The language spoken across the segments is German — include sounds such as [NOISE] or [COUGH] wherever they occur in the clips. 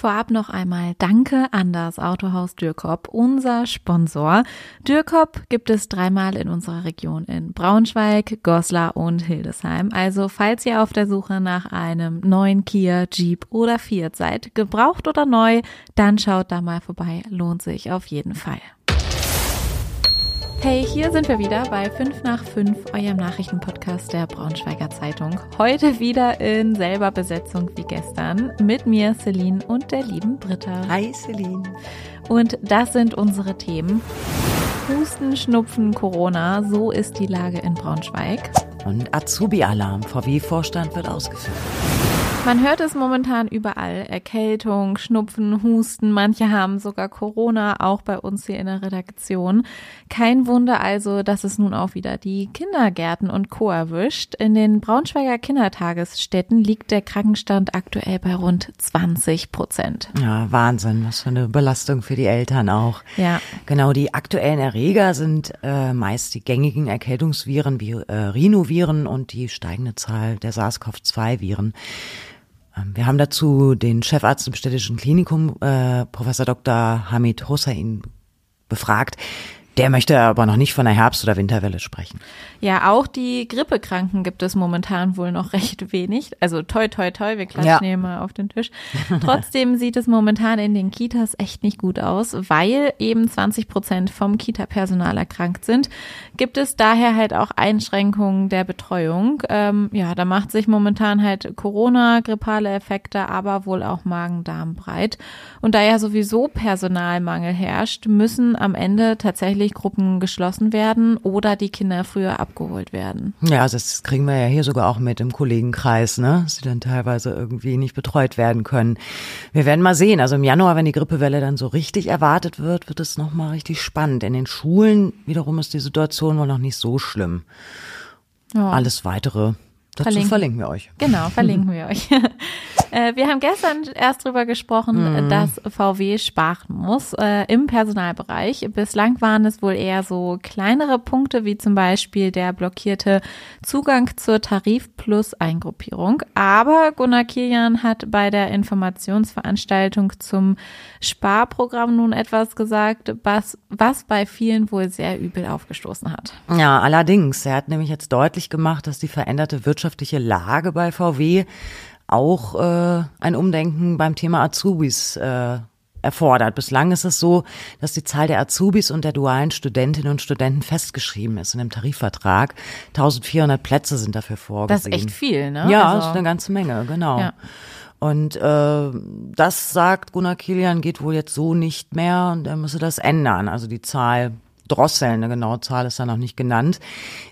Vorab noch einmal Danke an das Autohaus Dürkop, unser Sponsor. Dürkop gibt es dreimal in unserer Region in Braunschweig, Goslar und Hildesheim. Also falls ihr auf der Suche nach einem neuen Kia, Jeep oder Fiat seid, gebraucht oder neu, dann schaut da mal vorbei. Lohnt sich auf jeden Fall. Hey, hier sind wir wieder bei 5 nach 5, eurem Nachrichtenpodcast der Braunschweiger Zeitung. Heute wieder in selber Besetzung wie gestern mit mir, Celine und der lieben Britta. Hi, Celine. Und das sind unsere Themen. Husten, Schnupfen, Corona, so ist die Lage in Braunschweig. Und Azubi-Alarm, VW-Vorstand wird ausgeführt. Man hört es momentan überall. Erkältung, Schnupfen, Husten. Manche haben sogar Corona, auch bei uns hier in der Redaktion. Kein Wunder also, dass es nun auch wieder die Kindergärten und Co. erwischt. In den Braunschweiger Kindertagesstätten liegt der Krankenstand aktuell bei rund 20 Prozent. Ja, Wahnsinn. Was für eine Belastung für die Eltern auch. Ja. Genau, die aktuellen Erreger sind äh, meist die gängigen Erkältungsviren wie äh, Rhinoviren und die steigende Zahl der SARS-CoV-2-Viren. Ähm, wir haben dazu den Chefarzt im städtischen Klinikum, äh, Professor Dr. Hamid Hossein, befragt. Der möchte aber noch nicht von der Herbst- oder Winterwelle sprechen. Ja, auch die Grippekranken gibt es momentan wohl noch [LAUGHS] recht wenig. Also toi, toi, toi, wir klatschen ja. hier mal auf den Tisch. Trotzdem sieht es momentan in den Kitas echt nicht gut aus, weil eben 20 Prozent vom Kita-Personal erkrankt sind. Gibt es daher halt auch Einschränkungen der Betreuung. Ähm, ja, da macht sich momentan halt Corona, grippale Effekte, aber wohl auch Magen-Darm breit. Und da ja sowieso Personalmangel herrscht, müssen am Ende tatsächlich Gruppen geschlossen werden oder die Kinder früher abgeholt werden. Ja, also das kriegen wir ja hier sogar auch mit im Kollegenkreis, ne? Dass sie dann teilweise irgendwie nicht betreut werden können. Wir werden mal sehen. Also im Januar, wenn die Grippewelle dann so richtig erwartet wird, wird es nochmal richtig spannend. In den Schulen wiederum ist die Situation wohl noch nicht so schlimm. Ja. Alles weitere Dazu verlinken. verlinken wir euch. Genau, verlinken [LAUGHS] wir euch. Äh, wir haben gestern erst drüber gesprochen, mhm. dass VW sparen muss äh, im Personalbereich. Bislang waren es wohl eher so kleinere Punkte, wie zum Beispiel der blockierte Zugang zur Tarif-Plus-Eingruppierung. Aber Gunnar Kilian hat bei der Informationsveranstaltung zum Sparprogramm nun etwas gesagt, was, was bei vielen wohl sehr übel aufgestoßen hat. Ja, allerdings. Er hat nämlich jetzt deutlich gemacht, dass die veränderte wirtschaftliche Lage bei VW auch äh, ein Umdenken beim Thema Azubis äh, erfordert. Bislang ist es so, dass die Zahl der Azubis und der dualen Studentinnen und Studenten festgeschrieben ist in dem Tarifvertrag. 1400 Plätze sind dafür vorgesehen. Das ist echt viel, ne? Ja, also, das ist eine ganze Menge, genau. Ja. Und äh, das sagt Gunnar Kilian geht wohl jetzt so nicht mehr und er müsse das ändern. Also die Zahl drosseln, eine genaue Zahl ist da noch nicht genannt.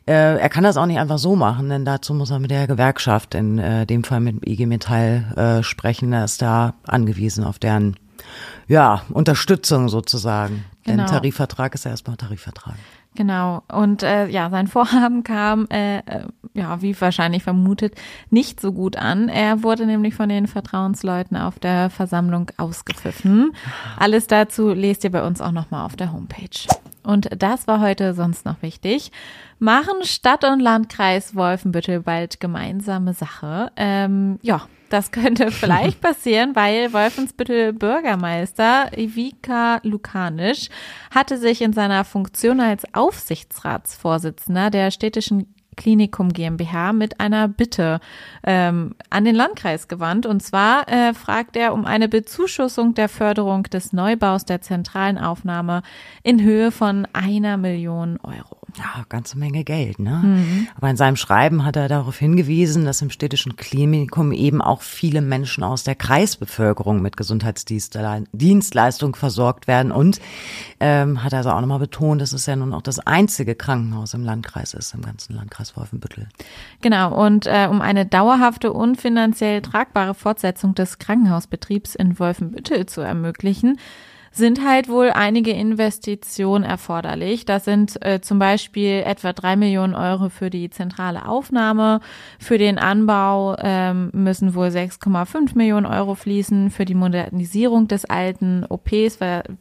Äh, er kann das auch nicht einfach so machen, denn dazu muss er mit der Gewerkschaft, in äh, dem Fall mit IG Metall, äh, sprechen. Er ist da angewiesen auf deren ja, Unterstützung sozusagen. Genau. Denn Tarifvertrag ist ja erstmal Tarifvertrag. Genau. Und äh, ja, sein Vorhaben kam, äh, äh, ja, wie wahrscheinlich vermutet, nicht so gut an. Er wurde nämlich von den Vertrauensleuten auf der Versammlung ausgepfiffen. Alles dazu lest ihr bei uns auch nochmal auf der Homepage. Und das war heute sonst noch wichtig. Machen Stadt und Landkreis Wolfenbüttel bald gemeinsame Sache? Ähm, ja, das [LAUGHS] könnte vielleicht passieren, weil Wolfensbüttel Bürgermeister Ivica Lukanisch hatte sich in seiner Funktion als Aufsichtsratsvorsitzender der städtischen Klinikum GmbH mit einer Bitte ähm, an den Landkreis gewandt. Und zwar äh, fragt er um eine Bezuschussung der Förderung des Neubaus der zentralen Aufnahme in Höhe von einer Million Euro. Ja, ganze Menge Geld, ne? Mhm. Aber in seinem Schreiben hat er darauf hingewiesen, dass im städtischen Klinikum eben auch viele Menschen aus der Kreisbevölkerung mit Gesundheitsdienstleistungen versorgt werden und ähm, hat also auch nochmal betont, dass es ja nun auch das einzige Krankenhaus im Landkreis ist, im ganzen Landkreis Wolfenbüttel. Genau, und äh, um eine dauerhafte und finanziell tragbare Fortsetzung des Krankenhausbetriebs in Wolfenbüttel zu ermöglichen, sind halt wohl einige Investitionen erforderlich. Das sind äh, zum Beispiel etwa drei Millionen Euro für die zentrale Aufnahme. Für den Anbau ähm, müssen wohl 6,5 Millionen Euro fließen. Für die Modernisierung des alten OPs,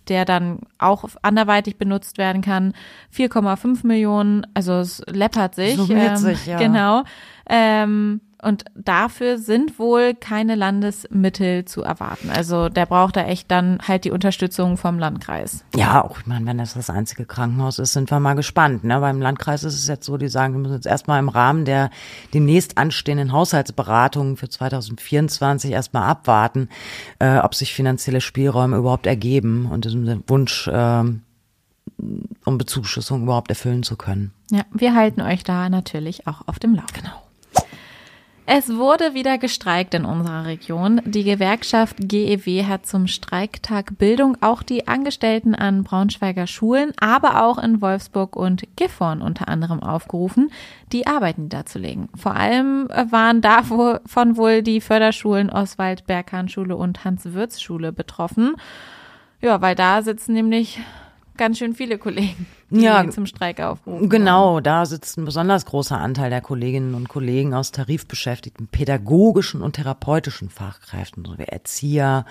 der dann auch anderweitig benutzt werden kann, 4,5 Millionen. Also es läppert sich. So ähm, sich ja. [LAUGHS] Genau. Ähm, und dafür sind wohl keine Landesmittel zu erwarten. Also der braucht da echt dann halt die Unterstützung vom Landkreis. Ja, auch ich meine, wenn das das einzige Krankenhaus ist, sind wir mal gespannt. Ne? Beim Landkreis ist es jetzt so, die sagen, wir müssen jetzt erstmal im Rahmen der demnächst anstehenden Haushaltsberatungen für 2024 erstmal abwarten, äh, ob sich finanzielle Spielräume überhaupt ergeben und diesen Wunsch äh, um Bezuschussung überhaupt erfüllen zu können. Ja, wir halten euch da natürlich auch auf dem Laufenden. Genau. Es wurde wieder gestreikt in unserer Region. Die Gewerkschaft GEW hat zum Streiktag Bildung auch die Angestellten an Braunschweiger Schulen, aber auch in Wolfsburg und Gifhorn unter anderem aufgerufen, die Arbeit niederzulegen. Vor allem waren davon wohl die Förderschulen Oswald Berghahn Schule und Hans-Würz-Schule betroffen. Ja, weil da sitzen nämlich ganz schön viele Kollegen, die ja, zum Streik aufrufen. Genau, da sitzt ein besonders großer Anteil der Kolleginnen und Kollegen aus tarifbeschäftigten pädagogischen und therapeutischen Fachkräften, so wie Erzieher,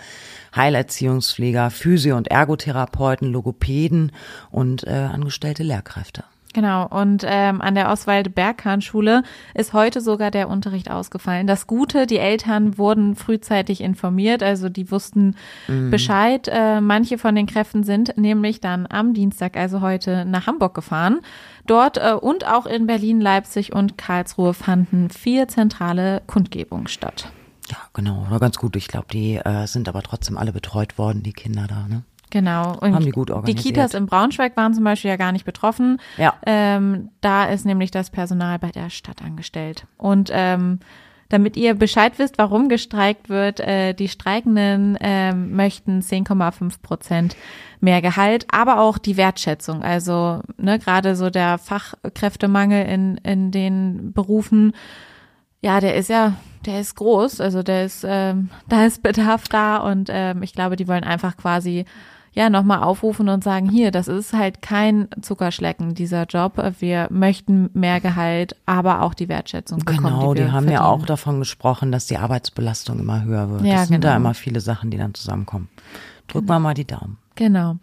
Heilerziehungspfleger, Physio- und Ergotherapeuten, Logopäden und äh, angestellte Lehrkräfte. Genau, und ähm, an der Oswald-Berghahn-Schule ist heute sogar der Unterricht ausgefallen. Das Gute, die Eltern wurden frühzeitig informiert, also die wussten mhm. Bescheid. Äh, manche von den Kräften sind nämlich dann am Dienstag, also heute, nach Hamburg gefahren. Dort äh, und auch in Berlin, Leipzig und Karlsruhe fanden vier zentrale Kundgebungen statt. Ja, genau, war ganz gut. Ich glaube, die äh, sind aber trotzdem alle betreut worden, die Kinder da, ne? Genau. Und Haben die gut organisiert. Die Kitas in Braunschweig waren zum Beispiel ja gar nicht betroffen. Ja. Ähm, da ist nämlich das Personal bei der Stadt angestellt. Und ähm, damit ihr Bescheid wisst, warum gestreikt wird, äh, die Streikenden äh, möchten 10,5 Prozent mehr Gehalt, aber auch die Wertschätzung. Also ne, gerade so der Fachkräftemangel in, in den Berufen, ja, der ist ja, der ist groß. Also der ist, ähm, da ist Bedarf da und ähm, ich glaube, die wollen einfach quasi ja nochmal aufrufen und sagen, hier, das ist halt kein Zuckerschlecken, dieser Job. Wir möchten mehr Gehalt, aber auch die Wertschätzung bekommen. Genau, die, die haben verdienen. ja auch davon gesprochen, dass die Arbeitsbelastung immer höher wird. Ja, das sind genau. da immer viele Sachen, die dann zusammenkommen. Drück mal mal die Daumen. Genau.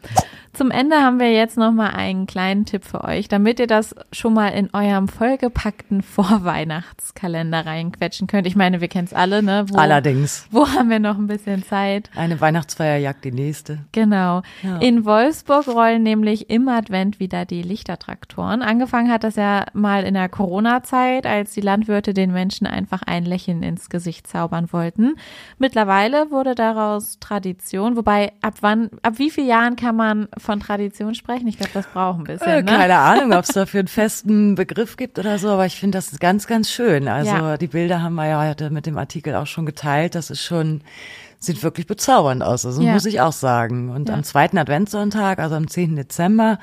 Zum Ende haben wir jetzt noch mal einen kleinen Tipp für euch, damit ihr das schon mal in eurem vollgepackten [LAUGHS] Vorweihnachtskalender reinquetschen könnt. Ich meine, wir kennen es alle, ne? Wo, Allerdings. Wo haben wir noch ein bisschen Zeit? Eine Weihnachtsfeier jagt die nächste. Genau. Ja. In Wolfsburg rollen nämlich im Advent wieder die Lichtertraktoren. Angefangen hat das ja mal in der Corona-Zeit, als die Landwirte den Menschen einfach ein Lächeln ins Gesicht zaubern wollten. Mittlerweile wurde daraus Tradition, wobei ab wann, ab wie vielen Jahren kann man von Tradition sprechen? Ich glaube, das braucht ein bisschen. Äh, Ne? Keine Ahnung, ob es dafür einen festen Begriff gibt oder so, aber ich finde das ganz, ganz schön. Also Ja. die Bilder haben wir ja heute mit dem Artikel auch schon geteilt. Das ist schon, sieht wirklich bezaubernd aus. Also Ja. muss ich auch sagen. Und Ja. am zweiten Adventssonntag, also am 10. Dezember,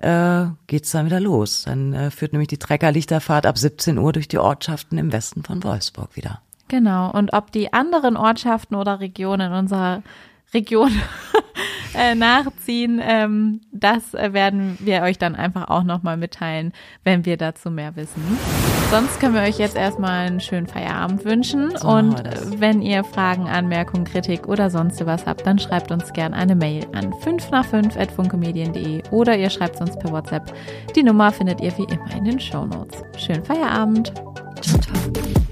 äh, geht's dann wieder los. Dann äh, führt nämlich die Treckerlichterfahrt ab 17 Uhr durch die Ortschaften im Westen von Wolfsburg wieder. Genau. Und ob die anderen Ortschaften oder Regionen in unserer Region [LAUGHS] äh, nachziehen, ähm, das äh, werden wir euch dann einfach auch nochmal mitteilen, wenn wir dazu mehr wissen. Sonst können wir euch jetzt erstmal einen schönen Feierabend wünschen. So Und wenn ihr Fragen, Anmerkungen, Kritik oder sonst was habt, dann schreibt uns gerne eine Mail an 5 nach 5 at funkemedien.de oder ihr schreibt uns per WhatsApp. Die Nummer findet ihr wie immer in den Shownotes. Schönen Feierabend. Ciao, ciao.